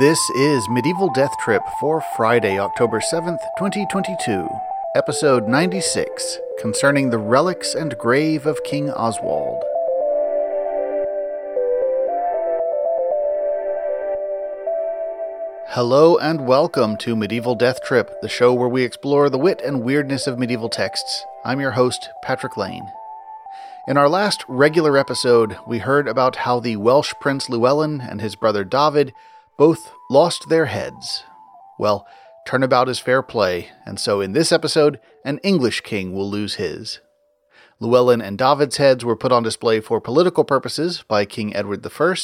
This is Medieval Death Trip for Friday, October 7th, 2022, episode 96, concerning the relics and grave of King Oswald. Hello and welcome to Medieval Death Trip, the show where we explore the wit and weirdness of medieval texts. I'm your host, Patrick Lane. In our last regular episode, we heard about how the Welsh Prince Llewellyn and his brother David both lost their heads. Well, turnabout is fair play, and so in this episode, an English king will lose his. Llewellyn and David's heads were put on display for political purposes by King Edward I.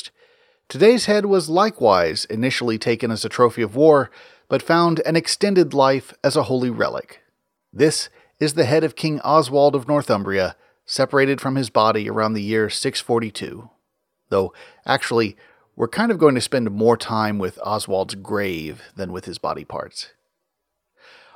Today's head was likewise initially taken as a trophy of war, but found an extended life as a holy relic. This is the head of King Oswald of Northumbria, separated from his body around the year 642. Though, actually, we're kind of going to spend more time with Oswald's grave than with his body parts.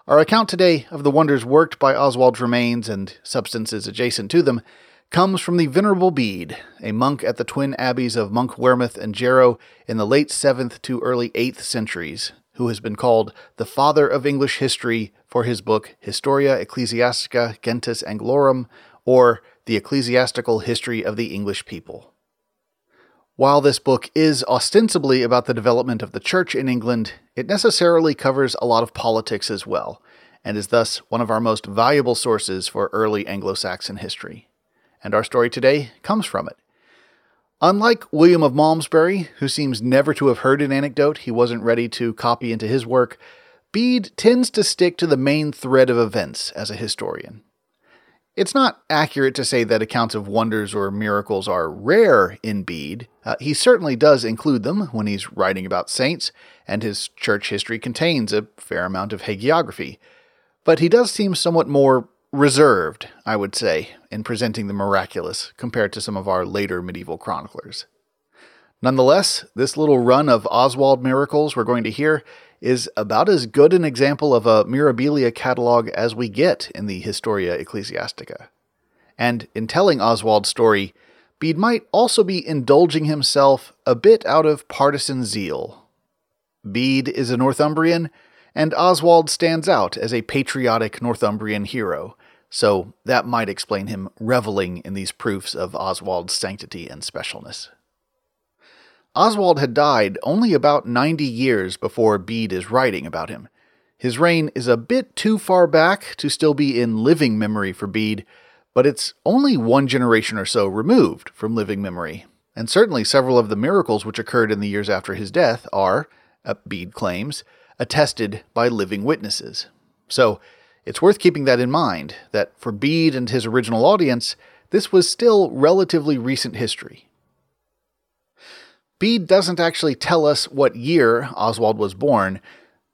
Our account today of the wonders worked by Oswald's remains and substances adjacent to them comes from the Venerable Bede, a monk at the twin abbeys of Monkwearmouth and Jarrow in the late 7th to early 8th centuries, who has been called the father of English history for his book Historia Ecclesiastica Gentis Anglorum, or The Ecclesiastical History of the English People. While this book is ostensibly about the development of the church in England, it necessarily covers a lot of politics as well, and is thus one of our most valuable sources for early Anglo Saxon history. And our story today comes from it. Unlike William of Malmesbury, who seems never to have heard an anecdote he wasn't ready to copy into his work, Bede tends to stick to the main thread of events as a historian. It's not accurate to say that accounts of wonders or miracles are rare in Bede. Uh, he certainly does include them when he's writing about saints, and his church history contains a fair amount of hagiography. But he does seem somewhat more reserved, I would say, in presenting the miraculous compared to some of our later medieval chroniclers. Nonetheless, this little run of Oswald miracles we're going to hear is about as good an example of a Mirabilia catalog as we get in the Historia Ecclesiastica. And in telling Oswald's story, Bede might also be indulging himself a bit out of partisan zeal. Bede is a Northumbrian, and Oswald stands out as a patriotic Northumbrian hero, so that might explain him reveling in these proofs of Oswald's sanctity and specialness. Oswald had died only about 90 years before Bede is writing about him. His reign is a bit too far back to still be in living memory for Bede, but it's only one generation or so removed from living memory. And certainly several of the miracles which occurred in the years after his death are, uh, Bede claims, attested by living witnesses. So it's worth keeping that in mind that for Bede and his original audience, this was still relatively recent history. Bede doesn't actually tell us what year Oswald was born,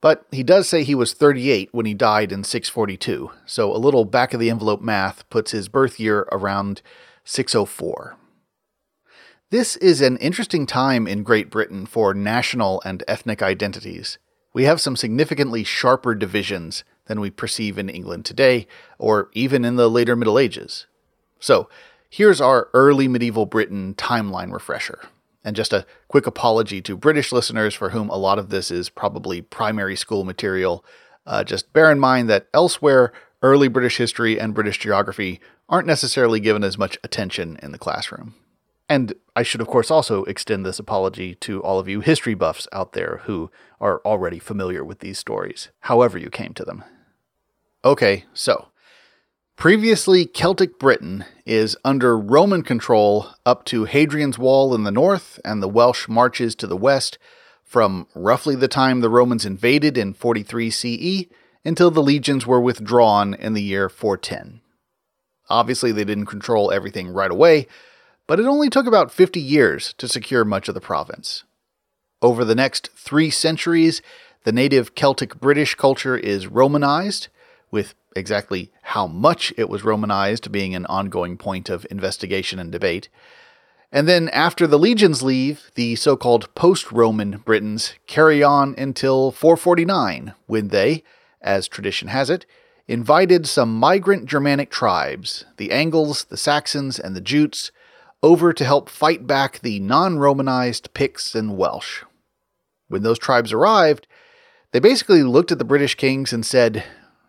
but he does say he was 38 when he died in 642, so a little back of the envelope math puts his birth year around 604. This is an interesting time in Great Britain for national and ethnic identities. We have some significantly sharper divisions than we perceive in England today, or even in the later Middle Ages. So, here's our early medieval Britain timeline refresher. And just a quick apology to British listeners for whom a lot of this is probably primary school material. Uh, just bear in mind that elsewhere, early British history and British geography aren't necessarily given as much attention in the classroom. And I should, of course, also extend this apology to all of you history buffs out there who are already familiar with these stories, however you came to them. Okay, so Previously, Celtic Britain is under Roman control up to Hadrian's Wall in the north and the Welsh marches to the west from roughly the time the Romans invaded in 43 CE until the legions were withdrawn in the year 410. Obviously, they didn't control everything right away, but it only took about 50 years to secure much of the province. Over the next three centuries, the native Celtic British culture is Romanized, with exactly how much it was Romanized being an ongoing point of investigation and debate. And then after the legions leave, the so called post Roman Britons carry on until 449, when they, as tradition has it, invited some migrant Germanic tribes, the Angles, the Saxons, and the Jutes, over to help fight back the non Romanized Picts and Welsh. When those tribes arrived, they basically looked at the British kings and said,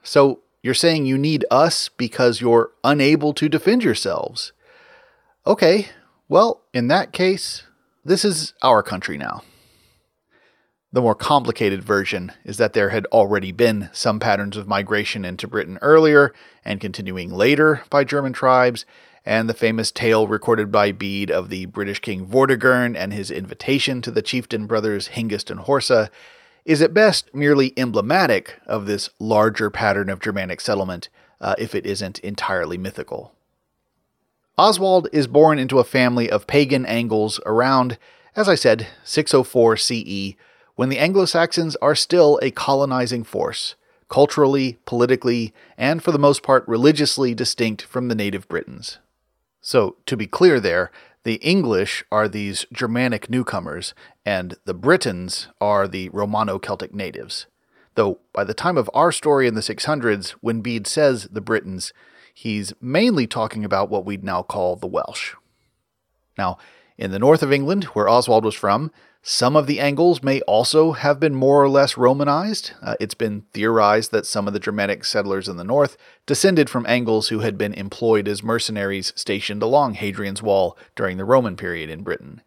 So you're saying you need us because you're unable to defend yourselves? Okay, well, in that case, this is our country now. The more complicated version is that there had already been some patterns of migration into Britain earlier and continuing later by German tribes, and the famous tale recorded by Bede of the British king Vortigern and his invitation to the chieftain brothers Hengist and Horsa is at best merely emblematic of this larger pattern of Germanic settlement, uh, if it isn't entirely mythical. Oswald is born into a family of pagan Angles around, as I said, 604 CE, when the Anglo Saxons are still a colonizing force, culturally, politically, and for the most part religiously distinct from the native Britons. So, to be clear there, the English are these Germanic newcomers, and the Britons are the Romano Celtic natives. Though by the time of our story in the 600s, when Bede says the Britons, he's mainly talking about what we'd now call the Welsh. Now, in the north of England, where Oswald was from, some of the Angles may also have been more or less Romanized. Uh, it's been theorized that some of the Germanic settlers in the north descended from Angles who had been employed as mercenaries stationed along Hadrian's Wall during the Roman period in Britain.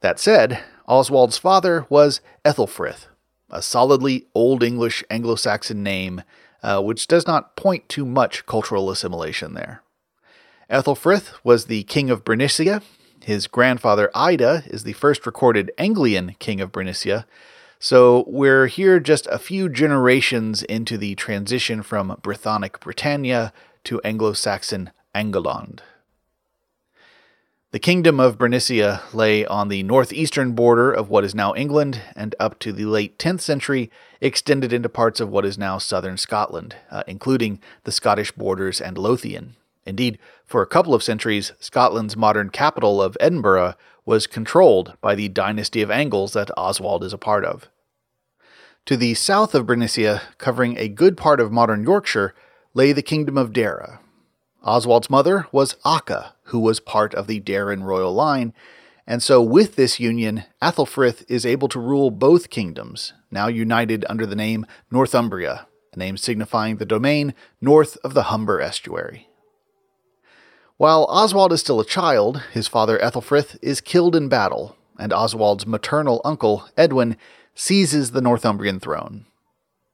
That said, Oswald's father was Ethelfrith, a solidly Old English Anglo Saxon name, uh, which does not point to much cultural assimilation there. Ethelfrith was the king of Bernicia his grandfather Ida is the first recorded Anglian king of Bernicia, so we're here just a few generations into the transition from Brythonic Britannia to Anglo Saxon Angeland. The kingdom of Bernicia lay on the northeastern border of what is now England, and up to the late 10th century extended into parts of what is now southern Scotland, uh, including the Scottish borders and Lothian. Indeed, for a couple of centuries, Scotland's modern capital of Edinburgh was controlled by the dynasty of Angles that Oswald is a part of. To the south of Bernicia, covering a good part of modern Yorkshire, lay the kingdom of Deira. Oswald's mother was Acca, who was part of the Deiran royal line, and so with this union, Athelfrith is able to rule both kingdoms, now united under the name Northumbria, a name signifying the domain north of the Humber estuary. While Oswald is still a child, his father Ethelfrith is killed in battle, and Oswald's maternal uncle, Edwin, seizes the Northumbrian throne.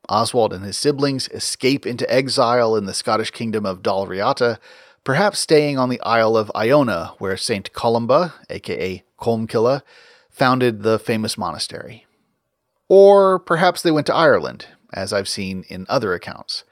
Oswald and his siblings escape into exile in the Scottish kingdom of Dalriata, perhaps staying on the Isle of Iona, where St. Columba, aka Colmcille, founded the famous monastery. Or perhaps they went to Ireland, as I've seen in other accounts.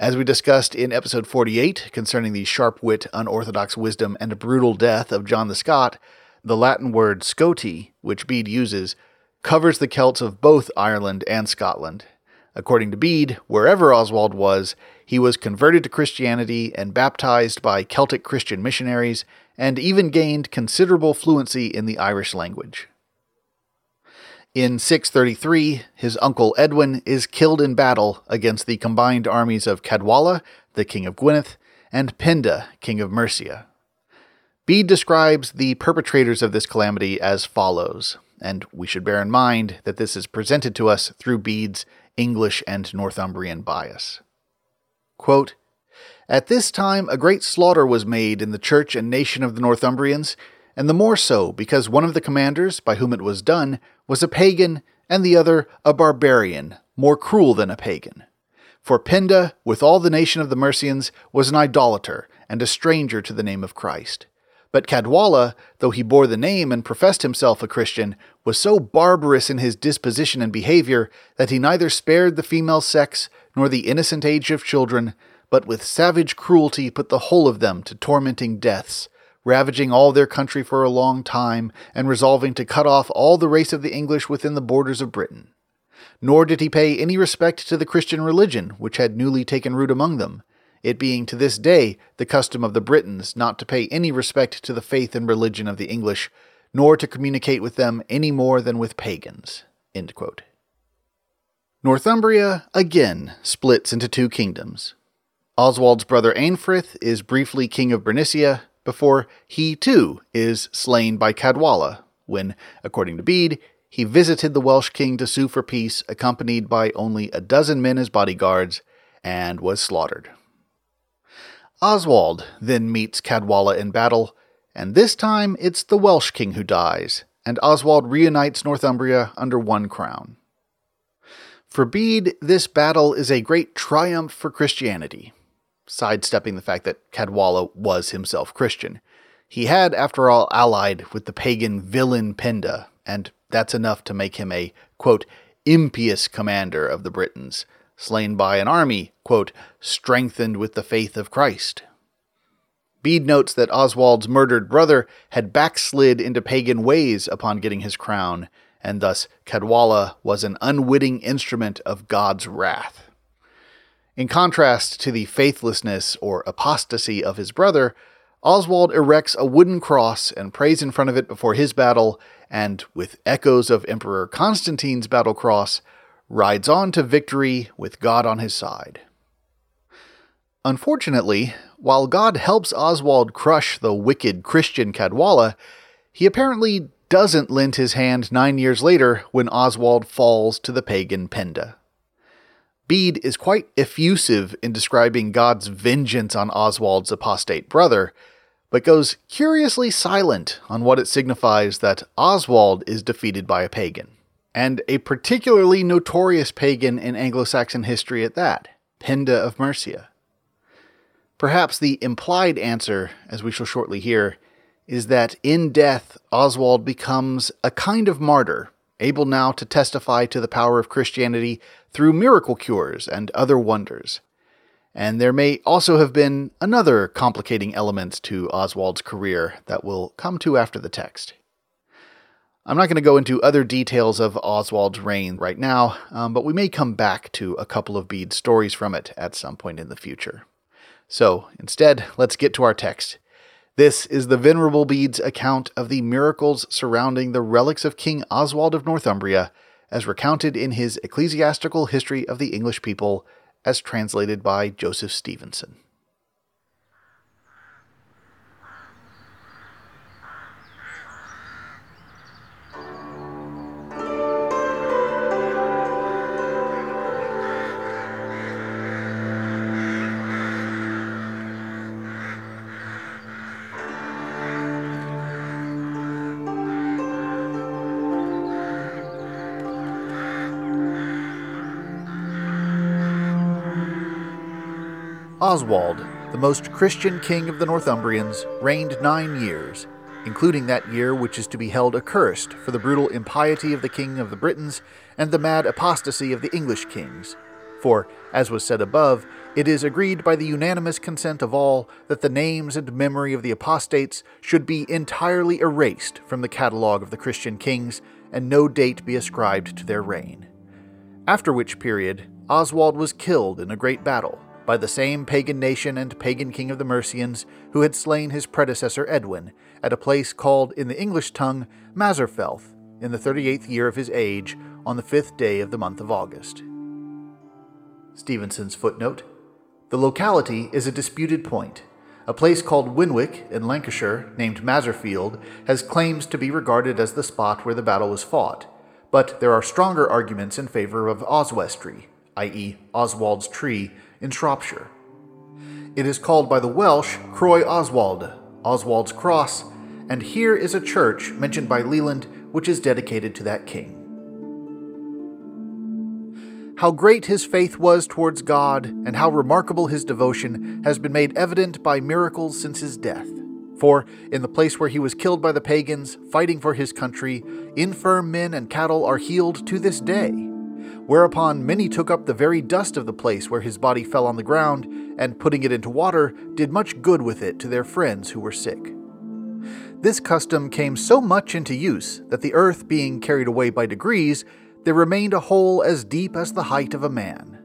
As we discussed in episode 48 concerning the sharp wit, unorthodox wisdom, and brutal death of John the Scot, the Latin word Scoti, which Bede uses, covers the Celts of both Ireland and Scotland. According to Bede, wherever Oswald was, he was converted to Christianity and baptized by Celtic Christian missionaries, and even gained considerable fluency in the Irish language. In 633, his uncle Edwin is killed in battle against the combined armies of Cadwalla, the king of Gwynedd, and Penda, king of Mercia. Bede describes the perpetrators of this calamity as follows, and we should bear in mind that this is presented to us through Bede's English and Northumbrian bias. Quote, At this time a great slaughter was made in the church and nation of the Northumbrians, and the more so because one of the commanders by whom it was done was a pagan and the other a barbarian, more cruel than a pagan. For Penda, with all the nation of the Mercians, was an idolater and a stranger to the name of Christ. But Cadwalla, though he bore the name and professed himself a Christian, was so barbarous in his disposition and behavior that he neither spared the female sex nor the innocent age of children, but with savage cruelty put the whole of them to tormenting deaths, ravaging all their country for a long time, and resolving to cut off all the race of the English within the borders of Britain. Nor did he pay any respect to the Christian religion, which had newly taken root among them, it being to this day the custom of the Britons not to pay any respect to the faith and religion of the English, nor to communicate with them any more than with pagans. Northumbria again splits into two kingdoms. Oswald's brother Eanfrith is briefly king of Bernicia, before he too is slain by Cadwalla, when, according to Bede, he visited the Welsh king to sue for peace, accompanied by only a dozen men as bodyguards, and was slaughtered. Oswald then meets Cadwalla in battle, and this time it's the Welsh king who dies, and Oswald reunites Northumbria under one crown. For Bede, this battle is a great triumph for Christianity, sidestepping the fact that Cadwalla was himself Christian. He had, after all, allied with the pagan villain Penda, and that's enough to make him a, quote, impious commander of the Britons, slain by an army, quote, strengthened with the faith of Christ. Bede notes that Oswald's murdered brother had backslid into pagan ways upon getting his crown, and thus Cadwalla was an unwitting instrument of God's wrath. In contrast to the faithlessness or apostasy of his brother, Oswald erects a wooden cross and prays in front of it before his battle, and with echoes of Emperor Constantine's battle cross, rides on to victory with God on his side. Unfortunately, while God helps Oswald crush the wicked Christian Cadwalla, he apparently doesn't lend his hand nine years later when Oswald falls to the pagan Penda. Bede is quite effusive in describing God's vengeance on Oswald's apostate brother, but goes curiously silent on what it signifies that Oswald is defeated by a pagan, and a particularly notorious pagan in Anglo Saxon history at that, Penda of Mercia. Perhaps the implied answer, as we shall shortly hear, is that in death Oswald becomes a kind of martyr, able now to testify to the power of Christianity through miracle cures and other wonders. And there may also have been another complicating element to Oswald's career that we'll come to after the text. I'm not going to go into other details of Oswald's reign right now, um, but we may come back to a couple of Bede's stories from it at some point in the future. So, instead, let's get to our text. This is the Venerable Bede's account of the miracles surrounding the relics of King Oswald of Northumbria, as recounted in his Ecclesiastical History of the English People as translated by Joseph Stevenson. Oswald, the most Christian king of the Northumbrians, reigned nine years, including that year which is to be held accursed for the brutal impiety of the king of the Britons and the mad apostasy of the English kings. For, as was said above, it is agreed by the unanimous consent of all that the names and memory of the apostates should be entirely erased from the catalogue of the Christian kings, and no date be ascribed to their reign. After which period, Oswald was killed in a great battle by the same pagan nation and pagan king of the Mercians who had slain his predecessor Edwin, at a place called in the English tongue Mazerfelth, in the thirty eighth year of his age, on the fifth day of the month of August. Stevenson's footnote The locality is a disputed point. A place called Winwick in Lancashire, named Mazerfield, has claims to be regarded as the spot where the battle was fought, but there are stronger arguments in favor of Oswestry, i.e., Oswald's tree, in Shropshire. It is called by the Welsh Croy Oswald, Oswald's Cross, and here is a church mentioned by Leland which is dedicated to that king. How great his faith was towards God and how remarkable his devotion has been made evident by miracles since his death. For, in the place where he was killed by the pagans, fighting for his country, infirm men and cattle are healed to this day whereupon many took up the very dust of the place where his body fell on the ground, and putting it into water, did much good with it to their friends who were sick. This custom came so much into use that the earth being carried away by degrees, there remained a hole as deep as the height of a man.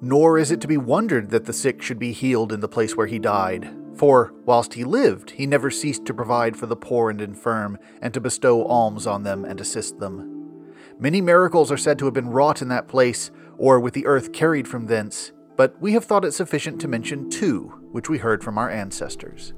Nor is it to be wondered that the sick should be healed in the place where he died, for whilst he lived, he never ceased to provide for the poor and infirm, and to bestow alms on them and assist them. Many miracles are said to have been wrought in that place, or with the earth carried from thence, but we have thought it sufficient to mention two, which we heard from our ancestors.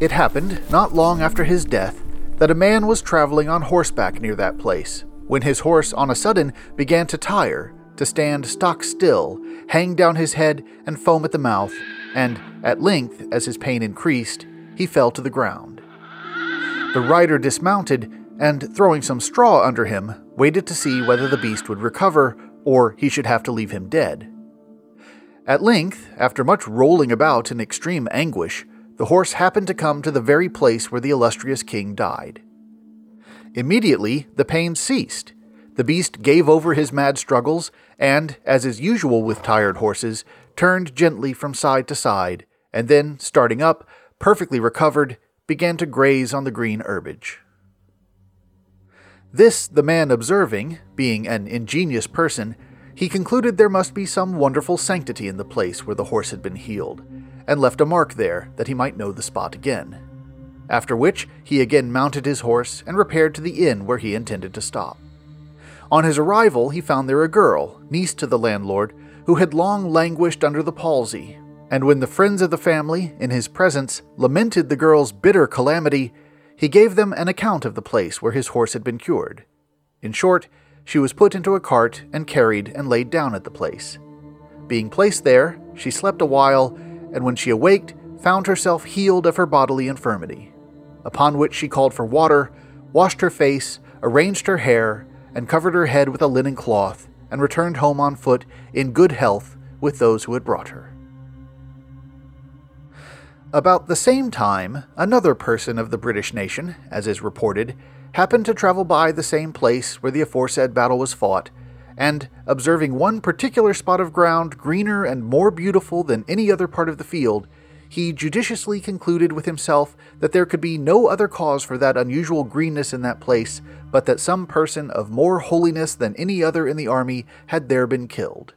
It happened, not long after his death, that a man was traveling on horseback near that place, when his horse on a sudden began to tire, to stand stock still, hang down his head, and foam at the mouth, and at length, as his pain increased, he fell to the ground. The rider dismounted, and throwing some straw under him, waited to see whether the beast would recover, or he should have to leave him dead. At length, after much rolling about in extreme anguish, the horse happened to come to the very place where the illustrious king died. Immediately, the pain ceased. The beast gave over his mad struggles, and, as is usual with tired horses, turned gently from side to side, and then, starting up, perfectly recovered, began to graze on the green herbage. This the man observing, being an ingenious person, he concluded there must be some wonderful sanctity in the place where the horse had been healed, and left a mark there that he might know the spot again. After which, he again mounted his horse and repaired to the inn where he intended to stop. On his arrival, he found there a girl, niece to the landlord, who had long languished under the palsy, and when the friends of the family, in his presence, lamented the girl's bitter calamity, he gave them an account of the place where his horse had been cured. In short, she was put into a cart and carried and laid down at the place. Being placed there, she slept a while, and when she awaked, found herself healed of her bodily infirmity. Upon which she called for water, washed her face, arranged her hair, and covered her head with a linen cloth, and returned home on foot in good health with those who had brought her. About the same time, another person of the British nation, as is reported, happened to travel by the same place where the aforesaid battle was fought, and, observing one particular spot of ground greener and more beautiful than any other part of the field, he judiciously concluded with himself that there could be no other cause for that unusual greenness in that place but that some person of more holiness than any other in the army had there been killed.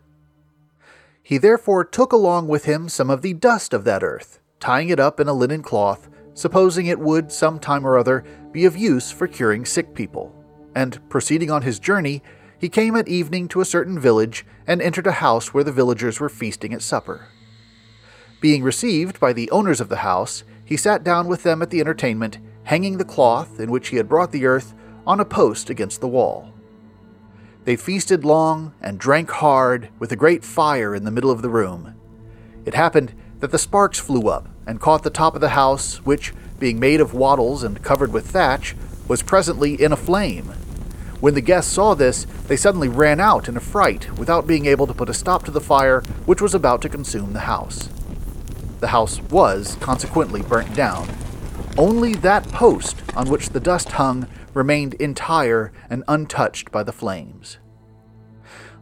He therefore took along with him some of the dust of that earth, tying it up in a linen cloth, supposing it would, some time or other, be of use for curing sick people. And proceeding on his journey, he came at evening to a certain village and entered a house where the villagers were feasting at supper. Being received by the owners of the house, he sat down with them at the entertainment, hanging the cloth in which he had brought the earth on a post against the wall. They feasted long and drank hard, with a great fire in the middle of the room. It happened that the sparks flew up and caught the top of the house, which, being made of wattles and covered with thatch, was presently in a flame. When the guests saw this, they suddenly ran out in a fright, without being able to put a stop to the fire which was about to consume the house. The house was, consequently, burnt down. Only that post on which the dust hung remained entire and untouched by the flames.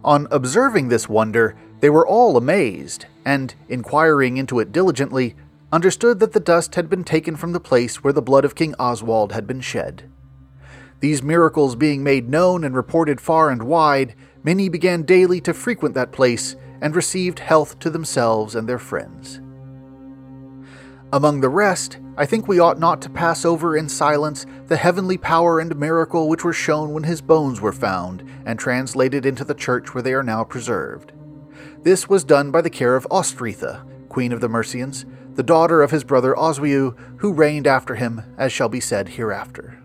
On observing this wonder, they were all amazed, and, inquiring into it diligently, understood that the dust had been taken from the place where the blood of King Oswald had been shed. These miracles being made known and reported far and wide, many began daily to frequent that place and received health to themselves and their friends. Among the rest, I think we ought not to pass over in silence the heavenly power and miracle which were shown when his bones were found and translated into the church where they are now preserved. This was done by the care of Ostretha, queen of the Mercians, the daughter of his brother Oswiu, who reigned after him, as shall be said hereafter.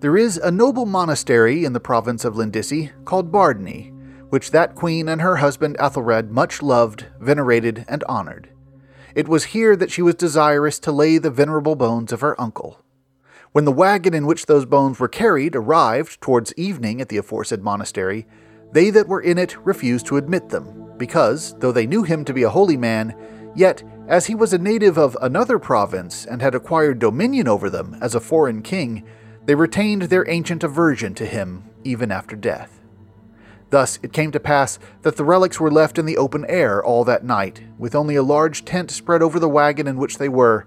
There is a noble monastery in the province of Lindisi called Bardney, which that queen and her husband Athelred much loved, venerated, and honored. It was here that she was desirous to lay the venerable bones of her uncle. When the wagon in which those bones were carried arrived towards evening at the aforesaid monastery, they that were in it refused to admit them, because, though they knew him to be a holy man, yet, as he was a native of another province and had acquired dominion over them as a foreign king, they retained their ancient aversion to him even after death. Thus it came to pass that the relics were left in the open air all that night, with only a large tent spread over the wagon in which they were.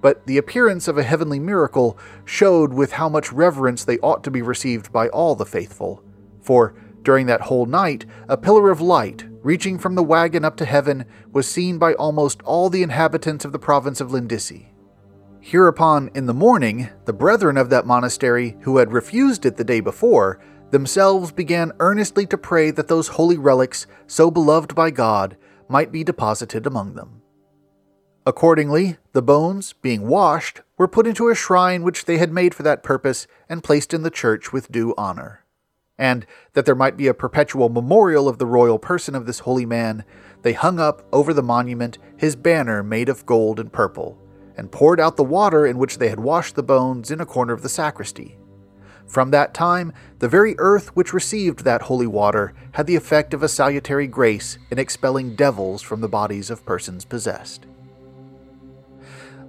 But the appearance of a heavenly miracle showed with how much reverence they ought to be received by all the faithful. For during that whole night, a pillar of light, reaching from the wagon up to heaven, was seen by almost all the inhabitants of the province of Lindisi. Hereupon, in the morning, the brethren of that monastery, who had refused it the day before, themselves began earnestly to pray that those holy relics, so beloved by God, might be deposited among them. Accordingly, the bones, being washed, were put into a shrine which they had made for that purpose and placed in the church with due honor. And that there might be a perpetual memorial of the royal person of this holy man, they hung up over the monument his banner made of gold and purple, and poured out the water in which they had washed the bones in a corner of the sacristy. From that time, the very earth which received that holy water had the effect of a salutary grace in expelling devils from the bodies of persons possessed.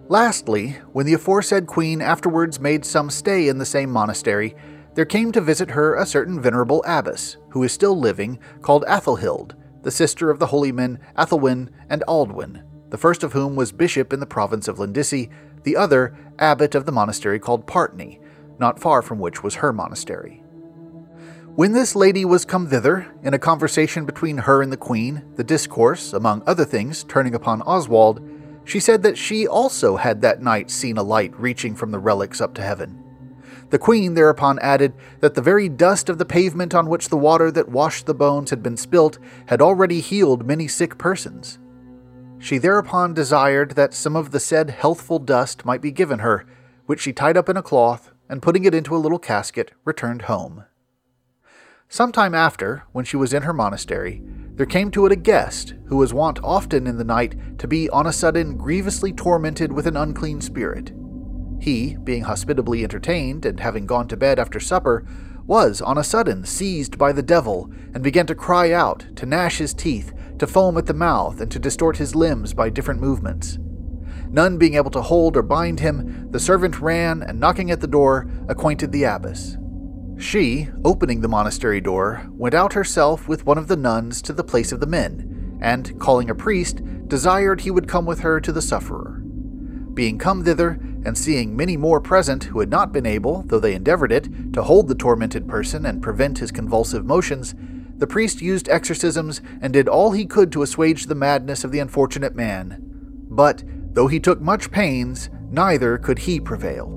Lastly, when the aforesaid queen afterwards made some stay in the same monastery, there came to visit her a certain venerable abbess, who is still living, called Athelhild, the sister of the holy men Athelwin and Aldwin, the first of whom was bishop in the province of Lindisi, the other abbot of the monastery called Partney, not far from which was her monastery. When this lady was come thither, in a conversation between her and the queen, the discourse, among other things, turning upon Oswald, she said that she also had that night seen a light reaching from the relics up to heaven. The queen thereupon added that the very dust of the pavement on which the water that washed the bones had been spilt had already healed many sick persons. She thereupon desired that some of the said healthful dust might be given her, which she tied up in a cloth, and putting it into a little casket, returned home. Some time after, when she was in her monastery, there came to it a guest, who was wont often in the night to be on a sudden grievously tormented with an unclean spirit. He, being hospitably entertained, and having gone to bed after supper, was on a sudden seized by the devil, and began to cry out, to gnash his teeth, to foam at the mouth, and to distort his limbs by different movements. None being able to hold or bind him, the servant ran, and knocking at the door, acquainted the abbess. She, opening the monastery door, went out herself with one of the nuns to the place of the men, and, calling a priest, desired he would come with her to the sufferer. Being come thither, and seeing many more present who had not been able, though they endeavored it, to hold the tormented person and prevent his convulsive motions, the priest used exorcisms and did all he could to assuage the madness of the unfortunate man. But, though he took much pains, neither could he prevail.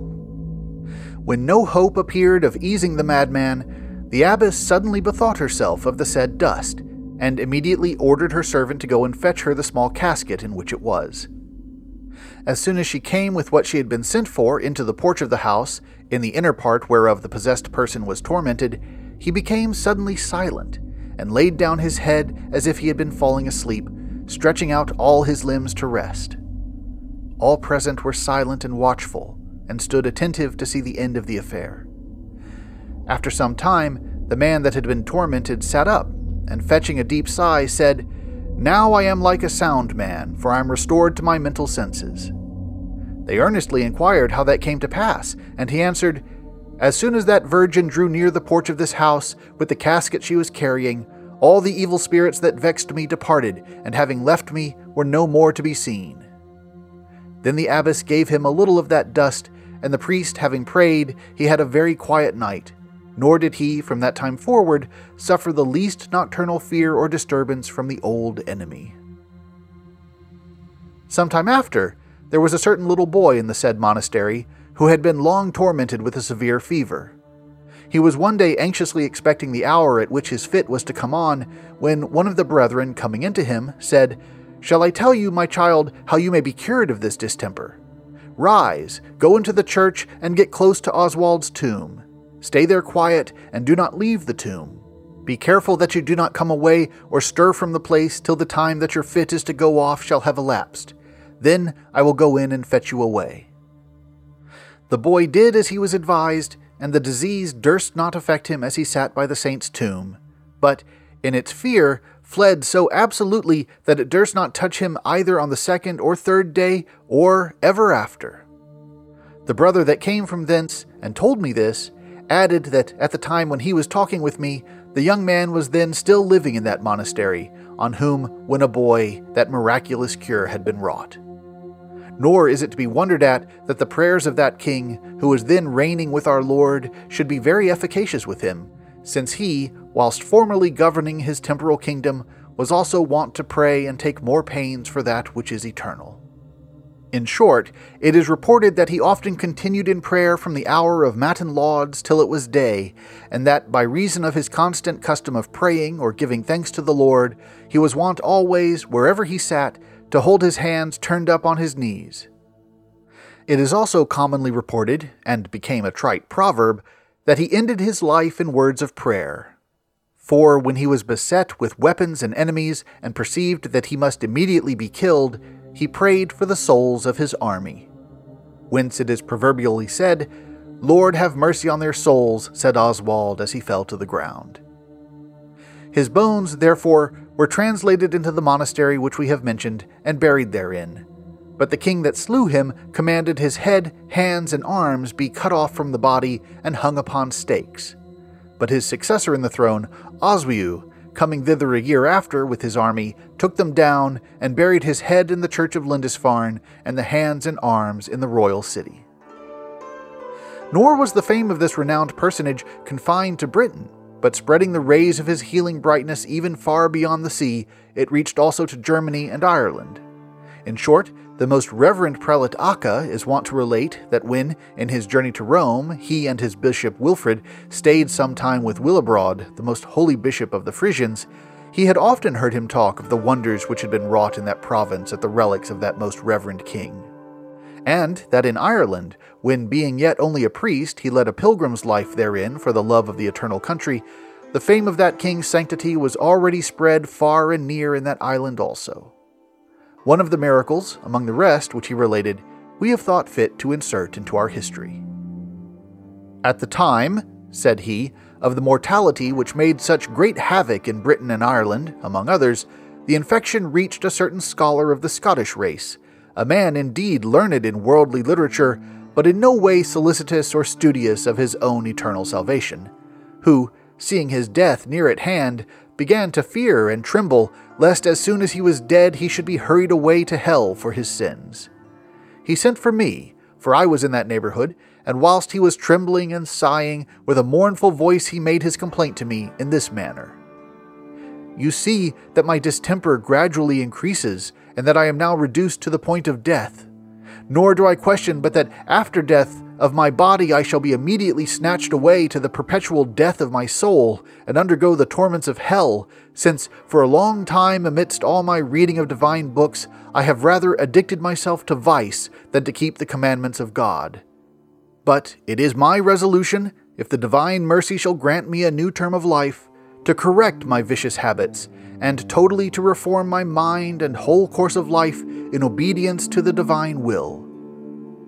When no hope appeared of easing the madman, the abbess suddenly bethought herself of the said dust, and immediately ordered her servant to go and fetch her the small casket in which it was. As soon as she came with what she had been sent for into the porch of the house, in the inner part whereof the possessed person was tormented, he became suddenly silent, and laid down his head as if he had been falling asleep, stretching out all his limbs to rest. All present were silent and watchful, and stood attentive to see the end of the affair. After some time, the man that had been tormented sat up, and fetching a deep sigh, said, Now I am like a sound man, for I am restored to my mental senses. They earnestly inquired how that came to pass, and he answered, As soon as that virgin drew near the porch of this house with the casket she was carrying, all the evil spirits that vexed me departed, and having left me, were no more to be seen. Then the abbess gave him a little of that dust, and the priest having prayed, he had a very quiet night, nor did he, from that time forward, suffer the least nocturnal fear or disturbance from the old enemy. Some time after, there was a certain little boy in the said monastery who had been long tormented with a severe fever. He was one day anxiously expecting the hour at which his fit was to come on, when one of the brethren, coming into him, said, Shall I tell you, my child, how you may be cured of this distemper? Rise, go into the church, and get close to Oswald's tomb. Stay there quiet, and do not leave the tomb. Be careful that you do not come away or stir from the place till the time that your fit is to go off shall have elapsed. Then I will go in and fetch you away. The boy did as he was advised, and the disease durst not affect him as he sat by the saint's tomb. But in its fear, fled so absolutely that it durst not touch him either on the second or third day, or ever after. The brother that came from thence and told me this added that at the time when he was talking with me, the young man was then still living in that monastery, on whom, when a boy, that miraculous cure had been wrought. Nor is it to be wondered at that the prayers of that king, who was then reigning with our Lord, should be very efficacious with him, since he, whilst formerly governing his temporal kingdom, was also wont to pray and take more pains for that which is eternal. In short, it is reported that he often continued in prayer from the hour of matin lauds till it was day, and that by reason of his constant custom of praying or giving thanks to the Lord, he was wont always, wherever he sat, to hold his hands turned up on his knees. It is also commonly reported, and became a trite proverb, that he ended his life in words of prayer. For when he was beset with weapons and enemies, and perceived that he must immediately be killed, he prayed for the souls of his army. Whence it is proverbially said, Lord have mercy on their souls, said Oswald as he fell to the ground. His bones, therefore, were translated into the monastery which we have mentioned, and buried therein. But the king that slew him commanded his head, hands, and arms be cut off from the body and hung upon stakes. But his successor in the throne, Oswiu, coming thither a year after with his army, took them down and buried his head in the church of Lindisfarne and the hands and arms in the royal city. Nor was the fame of this renowned personage confined to Britain, but spreading the rays of his healing brightness even far beyond the sea, it reached also to Germany and Ireland. In short, the most reverend prelate Acca is wont to relate that when, in his journey to Rome, he and his bishop Wilfrid stayed some time with Willibrord, the most holy bishop of the Frisians, he had often heard him talk of the wonders which had been wrought in that province at the relics of that most reverend king and that in Ireland, when being yet only a priest, he led a pilgrim's life therein for the love of the eternal country, the fame of that king's sanctity was already spread far and near in that island also. One of the miracles, among the rest, which he related, we have thought fit to insert into our history. At the time, said he, of the mortality which made such great havoc in Britain and Ireland, among others, the infection reached a certain scholar of the Scottish race, a man indeed learned in worldly literature, but in no way solicitous or studious of his own eternal salvation, who, seeing his death near at hand, began to fear and tremble lest as soon as he was dead he should be hurried away to hell for his sins. He sent for me, for I was in that neighborhood, and whilst he was trembling and sighing, with a mournful voice he made his complaint to me in this manner You see that my distemper gradually increases, and that I am now reduced to the point of death. Nor do I question but that after death of my body I shall be immediately snatched away to the perpetual death of my soul, and undergo the torments of hell, since for a long time amidst all my reading of divine books I have rather addicted myself to vice than to keep the commandments of God. But it is my resolution, if the divine mercy shall grant me a new term of life, to correct my vicious habits and totally to reform my mind and whole course of life in obedience to the divine will.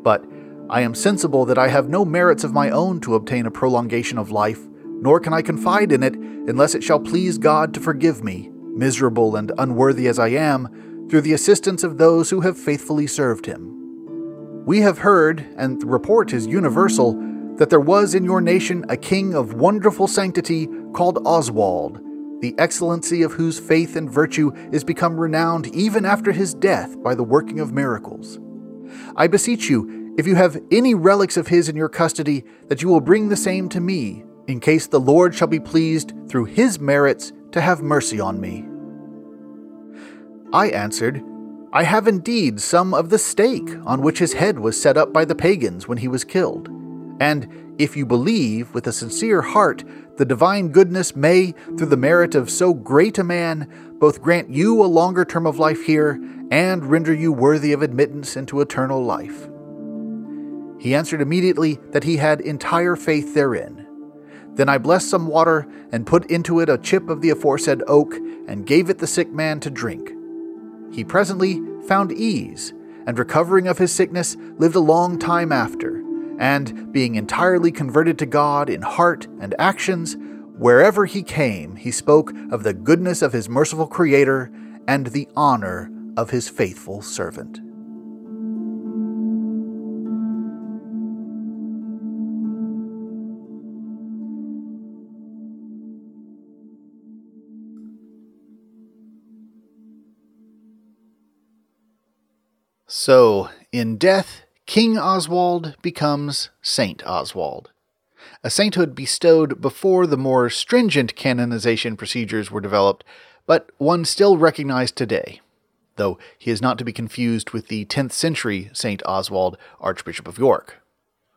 But I am sensible that I have no merits of my own to obtain a prolongation of life, nor can I confide in it unless it shall please God to forgive me, miserable and unworthy as I am, through the assistance of those who have faithfully served him. We have heard, and the report is universal, that there was in your nation a king of wonderful sanctity called Oswald the excellency of whose faith and virtue is become renowned even after his death by the working of miracles. I beseech you, if you have any relics of his in your custody, that you will bring the same to me, in case the Lord shall be pleased, through his merits, to have mercy on me. I answered, I have indeed some of the stake on which his head was set up by the pagans when he was killed. And if you believe with a sincere heart the divine goodness may, through the merit of so great a man, both grant you a longer term of life here and render you worthy of admittance into eternal life. He answered immediately that he had entire faith therein. Then I blessed some water and put into it a chip of the aforesaid oak and gave it the sick man to drink. He presently found ease, and recovering of his sickness, lived a long time after and being entirely converted to God in heart and actions, wherever he came, he spoke of the goodness of his merciful Creator and the honor of his faithful servant. So, in death, King Oswald becomes Saint Oswald, a sainthood bestowed before the more stringent canonization procedures were developed, but one still recognized today, though he is not to be confused with the 10th century Saint Oswald, Archbishop of York.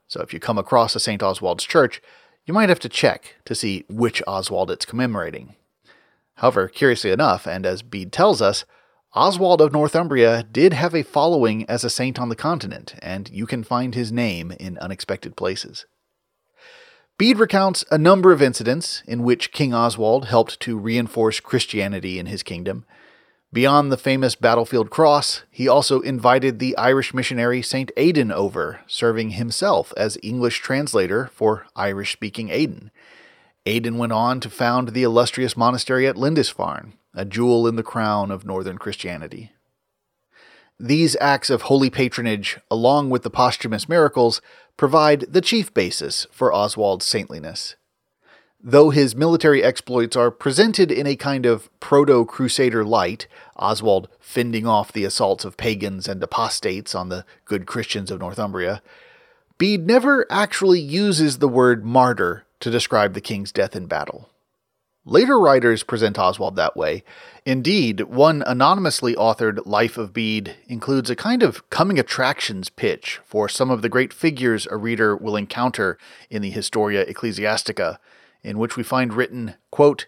So if you come across a St. Oswald's church, you might have to check to see which Oswald it's commemorating. However, curiously enough, and as Bede tells us, Oswald of Northumbria did have a following as a saint on the continent, and you can find his name in unexpected places. Bede recounts a number of incidents in which King Oswald helped to reinforce Christianity in his kingdom. Beyond the famous battlefield cross, he also invited the Irish missionary St. Aidan over, serving himself as English translator for Irish speaking Aidan. Aidan went on to found the illustrious monastery at Lindisfarne, a jewel in the crown of northern Christianity. These acts of holy patronage, along with the posthumous miracles, provide the chief basis for Oswald's saintliness. Though his military exploits are presented in a kind of proto crusader light, Oswald fending off the assaults of pagans and apostates on the good Christians of Northumbria, Bede never actually uses the word martyr to describe the king's death in battle. Later writers present Oswald that way. Indeed, one anonymously authored Life of Bede includes a kind of coming attractions pitch for some of the great figures a reader will encounter in the Historia Ecclesiastica, in which we find written, quote,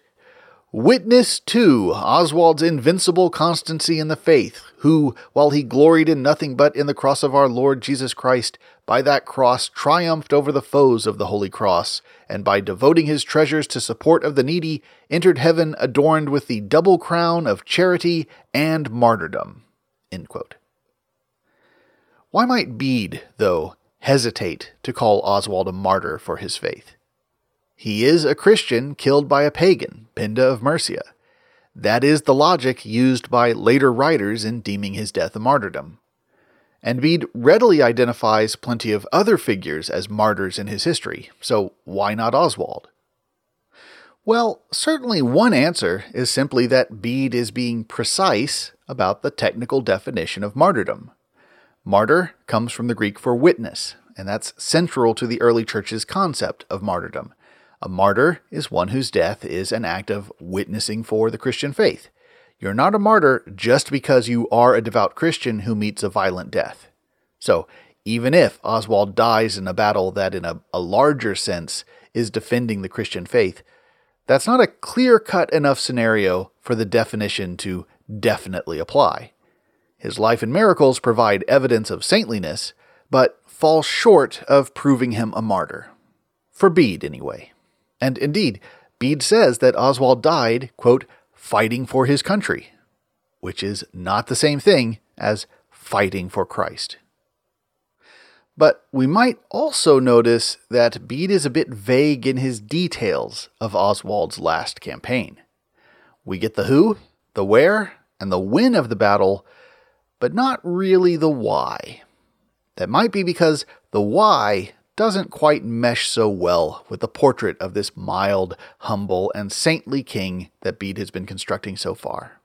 Witness, too, Oswald's invincible constancy in the faith, who, while he gloried in nothing but in the cross of our Lord Jesus Christ, by that cross triumphed over the foes of the Holy Cross, and by devoting his treasures to support of the needy, entered heaven adorned with the double crown of charity and martyrdom. Why might Bede, though, hesitate to call Oswald a martyr for his faith? He is a Christian killed by a pagan, Penda of Mercia. That is the logic used by later writers in deeming his death a martyrdom. And Bede readily identifies plenty of other figures as martyrs in his history, so why not Oswald? Well, certainly one answer is simply that Bede is being precise about the technical definition of martyrdom. Martyr comes from the Greek for witness, and that's central to the early church's concept of martyrdom. A martyr is one whose death is an act of witnessing for the Christian faith. You're not a martyr just because you are a devout Christian who meets a violent death. So, even if Oswald dies in a battle that, in a, a larger sense, is defending the Christian faith, that's not a clear cut enough scenario for the definition to definitely apply. His life and miracles provide evidence of saintliness, but fall short of proving him a martyr. For Bede, anyway. And indeed, Bede says that Oswald died, quote, fighting for his country, which is not the same thing as fighting for Christ. But we might also notice that Bede is a bit vague in his details of Oswald's last campaign. We get the who, the where, and the when of the battle, but not really the why. That might be because the why doesn't quite mesh so well with the portrait of this mild, humble, and saintly king that Bede has been constructing so far.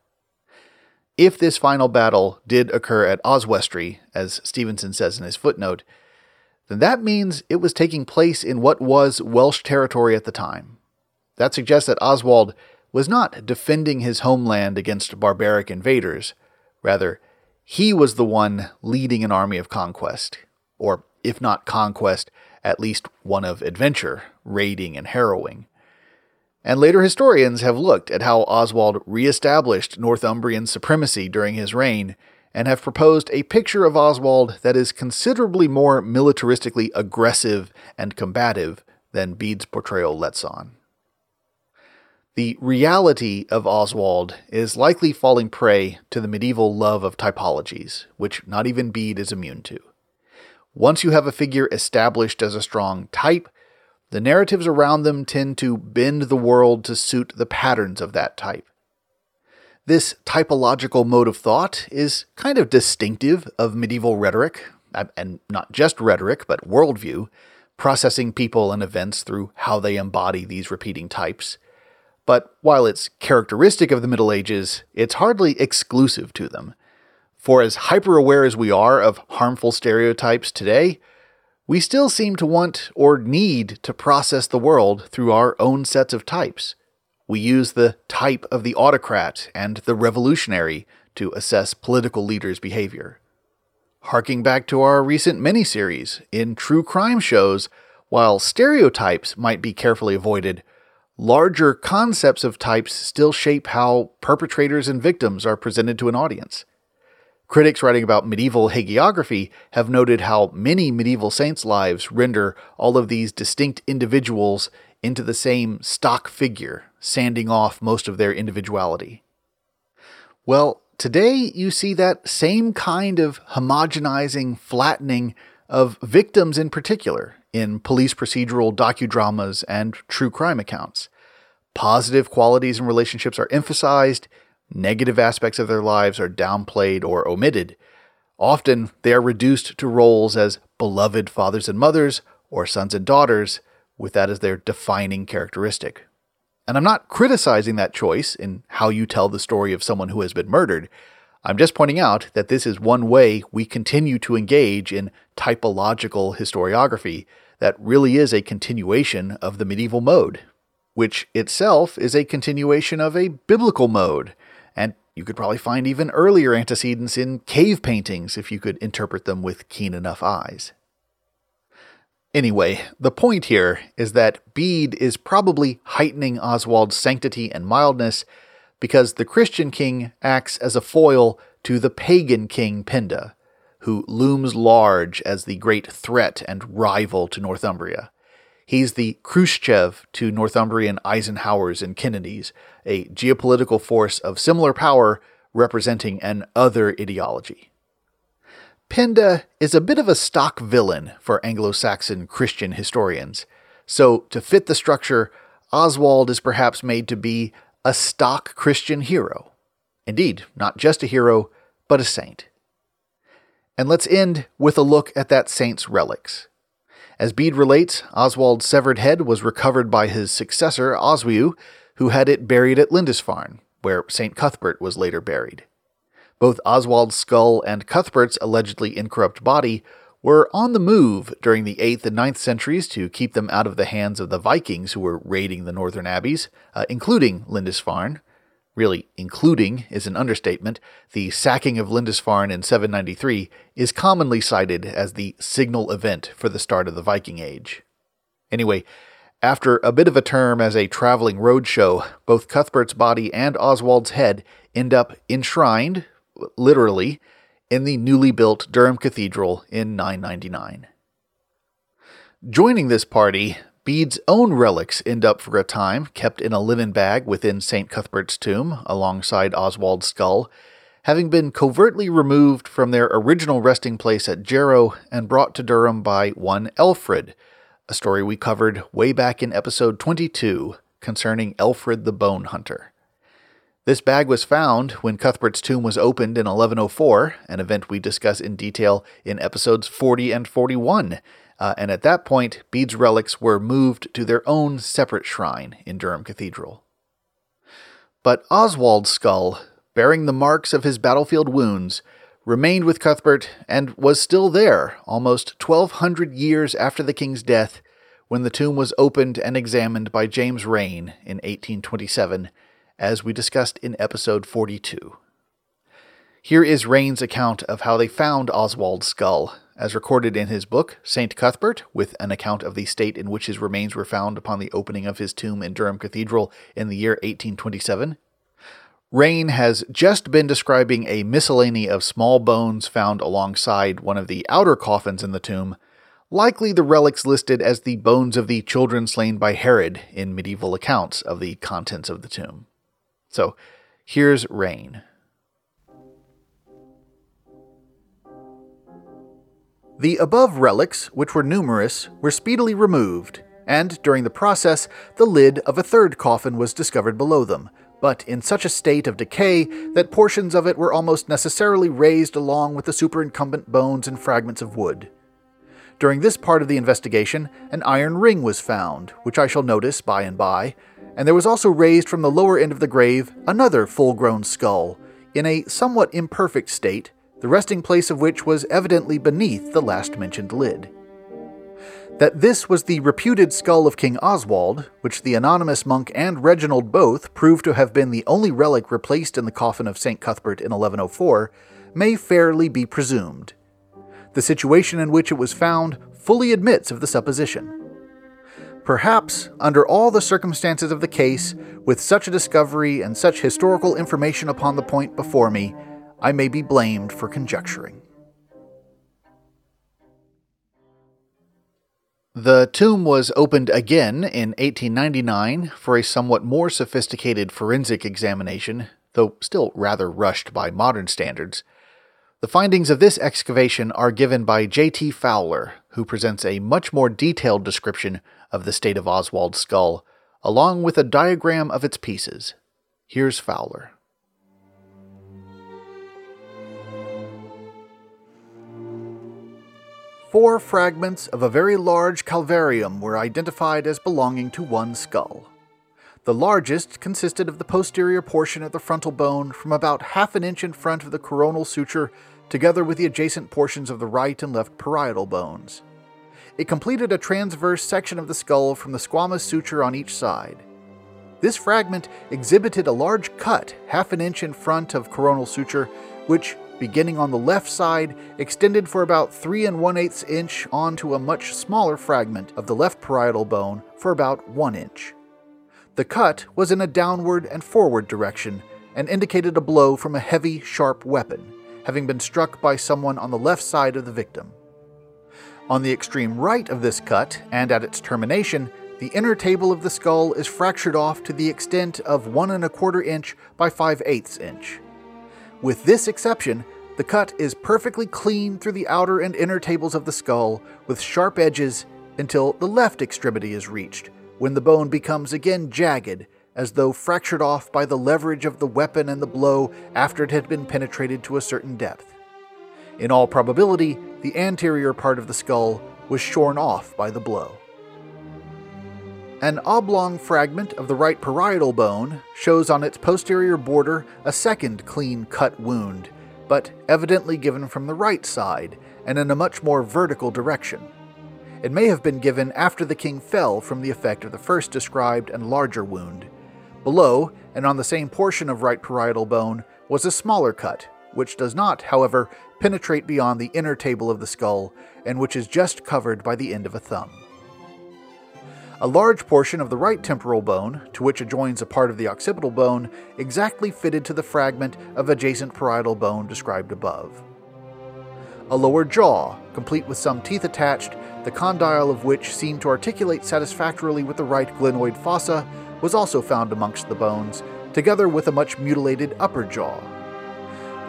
If this final battle did occur at Oswestry, as Stevenson says in his footnote, then that means it was taking place in what was Welsh territory at the time. That suggests that Oswald was not defending his homeland against barbaric invaders. Rather, he was the one leading an army of conquest, or if not conquest, at least one of adventure, raiding, and harrowing. And later historians have looked at how Oswald re-established Northumbrian supremacy during his reign and have proposed a picture of Oswald that is considerably more militaristically aggressive and combative than Bede's portrayal lets on. The reality of Oswald is likely falling prey to the medieval love of typologies, which not even Bede is immune to. Once you have a figure established as a strong type, the narratives around them tend to bend the world to suit the patterns of that type. This typological mode of thought is kind of distinctive of medieval rhetoric, and not just rhetoric, but worldview, processing people and events through how they embody these repeating types. But while it's characteristic of the Middle Ages, it's hardly exclusive to them. For as hyper aware as we are of harmful stereotypes today, we still seem to want or need to process the world through our own sets of types. We use the type of the autocrat and the revolutionary to assess political leaders' behavior. Harking back to our recent miniseries, in true crime shows, while stereotypes might be carefully avoided, larger concepts of types still shape how perpetrators and victims are presented to an audience. Critics writing about medieval hagiography have noted how many medieval saints' lives render all of these distinct individuals into the same stock figure, sanding off most of their individuality. Well, today you see that same kind of homogenizing, flattening of victims in particular in police procedural docudramas and true crime accounts. Positive qualities and relationships are emphasized, Negative aspects of their lives are downplayed or omitted. Often, they are reduced to roles as beloved fathers and mothers or sons and daughters, with that as their defining characteristic. And I'm not criticizing that choice in how you tell the story of someone who has been murdered. I'm just pointing out that this is one way we continue to engage in typological historiography that really is a continuation of the medieval mode, which itself is a continuation of a biblical mode and you could probably find even earlier antecedents in cave paintings if you could interpret them with keen enough eyes. Anyway, the point here is that Bede is probably heightening Oswald's sanctity and mildness because the Christian king acts as a foil to the pagan king Penda, who looms large as the great threat and rival to Northumbria. He's the Khrushchev to Northumbrian Eisenhowers and Kennedys, a geopolitical force of similar power representing an other ideology. Penda is a bit of a stock villain for Anglo Saxon Christian historians, so to fit the structure, Oswald is perhaps made to be a stock Christian hero. Indeed, not just a hero, but a saint. And let's end with a look at that saint's relics. As Bede relates, Oswald's severed head was recovered by his successor, Oswiu, who had it buried at Lindisfarne, where St. Cuthbert was later buried. Both Oswald's skull and Cuthbert's allegedly incorrupt body were on the move during the 8th and 9th centuries to keep them out of the hands of the Vikings who were raiding the northern abbeys, uh, including Lindisfarne, really including is an understatement, the sacking of Lindisfarne in 793 is commonly cited as the signal event for the start of the Viking Age. Anyway, after a bit of a term as a traveling roadshow, both Cuthbert's body and Oswald's head end up enshrined, literally, in the newly built Durham Cathedral in 999. Joining this party Bede's own relics end up for a time kept in a linen bag within St. Cuthbert's tomb alongside Oswald's skull, having been covertly removed from their original resting place at Jarrow and brought to Durham by one Elfred, a story we covered way back in episode 22 concerning Elfred the Bone Hunter. This bag was found when Cuthbert's tomb was opened in 1104, an event we discuss in detail in episodes 40 and 41 uh, and at that point, Bede's relics were moved to their own separate shrine in Durham Cathedral. But Oswald's skull, bearing the marks of his battlefield wounds, remained with Cuthbert and was still there almost 1200 years after the king's death when the tomb was opened and examined by James Raine in 1827, as we discussed in episode 42. Here is Raine's account of how they found Oswald's skull as recorded in his book, St. Cuthbert, with an account of the state in which his remains were found upon the opening of his tomb in Durham Cathedral in the year 1827. Raine has just been describing a miscellany of small bones found alongside one of the outer coffins in the tomb, likely the relics listed as the bones of the children slain by Herod in medieval accounts of the contents of the tomb. So, here's Raine. The above relics, which were numerous, were speedily removed, and during the process, the lid of a third coffin was discovered below them, but in such a state of decay that portions of it were almost necessarily raised along with the superincumbent bones and fragments of wood. During this part of the investigation, an iron ring was found, which I shall notice by and by, and there was also raised from the lower end of the grave another full grown skull, in a somewhat imperfect state, the resting place of which was evidently beneath the last mentioned lid. That this was the reputed skull of King Oswald, which the anonymous monk and Reginald both proved to have been the only relic replaced in the coffin of St. Cuthbert in 1104, may fairly be presumed. The situation in which it was found fully admits of the supposition. Perhaps, under all the circumstances of the case, with such a discovery and such historical information upon the point before me, I may be blamed for conjecturing. The tomb was opened again in 1899 for a somewhat more sophisticated forensic examination, though still rather rushed by modern standards. The findings of this excavation are given by J.T. Fowler, who presents a much more detailed description of the state of Oswald's skull, along with a diagram of its pieces. Here's Fowler. Four fragments of a very large calvarium were identified as belonging to one skull. The largest consisted of the posterior portion of the frontal bone from about half an inch in front of the coronal suture, together with the adjacent portions of the right and left parietal bones. It completed a transverse section of the skull from the squamous suture on each side. This fragment exhibited a large cut half an inch in front of coronal suture, which beginning on the left side, extended for about 3 and 1 8 inch onto a much smaller fragment of the left parietal bone for about 1 inch. The cut was in a downward and forward direction and indicated a blow from a heavy, sharp weapon, having been struck by someone on the left side of the victim. On the extreme right of this cut, and at its termination, the inner table of the skull is fractured off to the extent of one and a quarter inch by five eighths inch. With this exception, the cut is perfectly clean through the outer and inner tables of the skull, with sharp edges until the left extremity is reached, when the bone becomes again jagged, as though fractured off by the leverage of the weapon and the blow after it had been penetrated to a certain depth. In all probability, the anterior part of the skull was shorn off by the blow. An oblong fragment of the right parietal bone shows on its posterior border a second clean cut wound, but evidently given from the right side and in a much more vertical direction. It may have been given after the king fell from the effect of the first described and larger wound. Below, and on the same portion of right parietal bone, was a smaller cut, which does not, however, penetrate beyond the inner table of the skull, and which is just covered by the end of a thumb. A large portion of the right temporal bone, to which adjoins a part of the occipital bone, exactly fitted to the fragment of adjacent parietal bone described above. A lower jaw, complete with some teeth attached, the condyle of which seemed to articulate satisfactorily with the right glenoid fossa, was also found amongst the bones, together with a much mutilated upper jaw.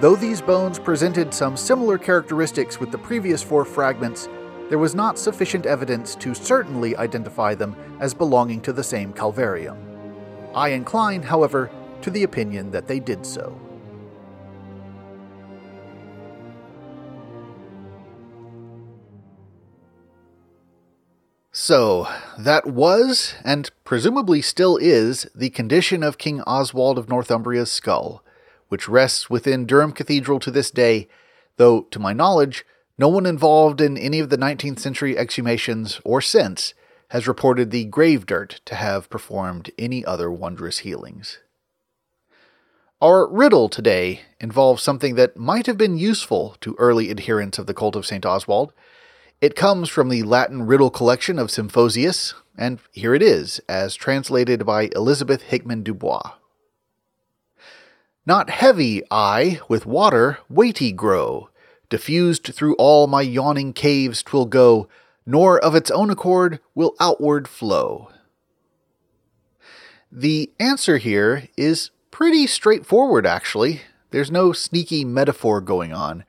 Though these bones presented some similar characteristics with the previous four fragments, there was not sufficient evidence to certainly identify them as belonging to the same Calvarium. I incline, however, to the opinion that they did so. So, that was, and presumably still is, the condition of King Oswald of Northumbria's skull, which rests within Durham Cathedral to this day, though, to my knowledge, no one involved in any of the 19th century exhumations or since has reported the grave dirt to have performed any other wondrous healings. Our riddle today involves something that might have been useful to early adherents of the cult of St. Oswald. It comes from the Latin riddle collection of Symphosius, and here it is, as translated by Elizabeth Hickman Dubois. Not heavy I with water weighty grow, diffused through all my yawning caves twill go, nor of its own accord will outward flow. The answer here is pretty straightforward, actually. There's no sneaky metaphor going on.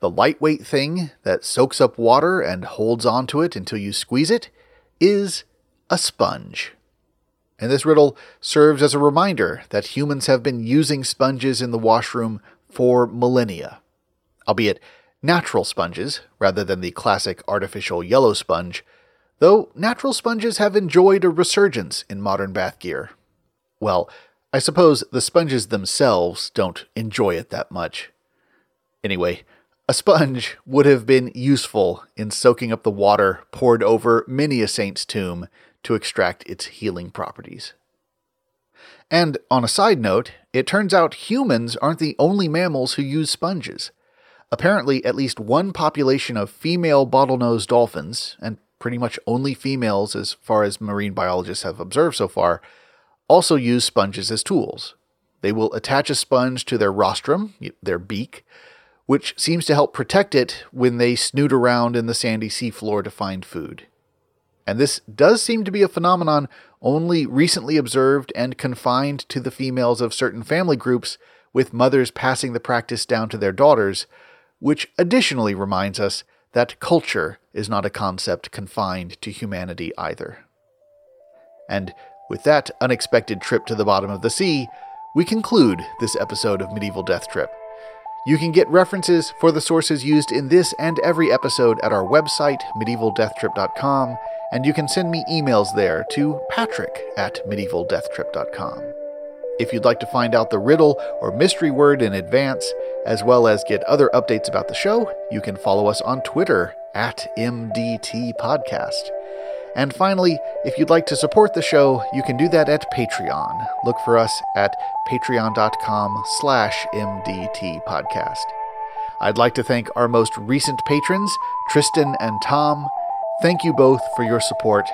The lightweight thing that soaks up water and holds onto it until you squeeze it is a sponge. And this riddle serves as a reminder that humans have been using sponges in the washroom for millennia, albeit natural sponges rather than the classic artificial yellow sponge, though natural sponges have enjoyed a resurgence in modern bath gear. Well, I suppose the sponges themselves don't enjoy it that much. Anyway, a sponge would have been useful in soaking up the water poured over many a saint's tomb to extract its healing properties. And on a side note, it turns out humans aren't the only mammals who use sponges. Apparently, at least one population of female bottlenose dolphins, and pretty much only females as far as marine biologists have observed so far, also use sponges as tools. They will attach a sponge to their rostrum, their beak, which seems to help protect it when they snoot around in the sandy seafloor to find food. And this does seem to be a phenomenon only recently observed and confined to the females of certain family groups, with mothers passing the practice down to their daughters, which additionally reminds us that culture is not a concept confined to humanity either. And with that unexpected trip to the bottom of the sea, we conclude this episode of Medieval Death Trip. You can get references for the sources used in this and every episode at our website, medievaldeathtrip.com, and you can send me emails there to patrick at medievaldeathtrip.com. If you'd like to find out the riddle or mystery word in advance, as well as get other updates about the show, you can follow us on Twitter at MDT Podcast. And finally, if you'd like to support the show, you can do that at Patreon. Look for us at patreon.com slash MDT podcast. I'd like to thank our most recent patrons, Tristan and Tom. Thank you both for your support.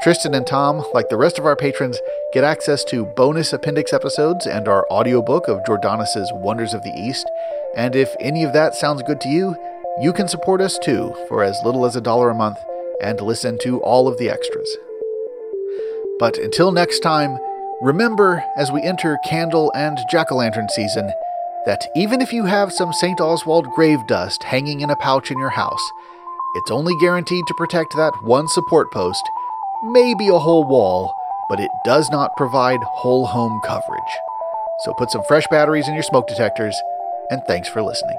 Tristan and Tom, like the rest of our patrons, get access to bonus appendix episodes and our audiobook of Jordanus' Wonders of the East. And if any of that sounds good to you, you can support us too for as little as a dollar a month and listen to all of the extras. But until next time, remember as we enter candle and jack o' lantern season that even if you have some St. Oswald grave dust hanging in a pouch in your house, it's only guaranteed to protect that one support post, maybe a whole wall, but it does not provide whole home coverage. So put some fresh batteries in your smoke detectors, and thanks for listening.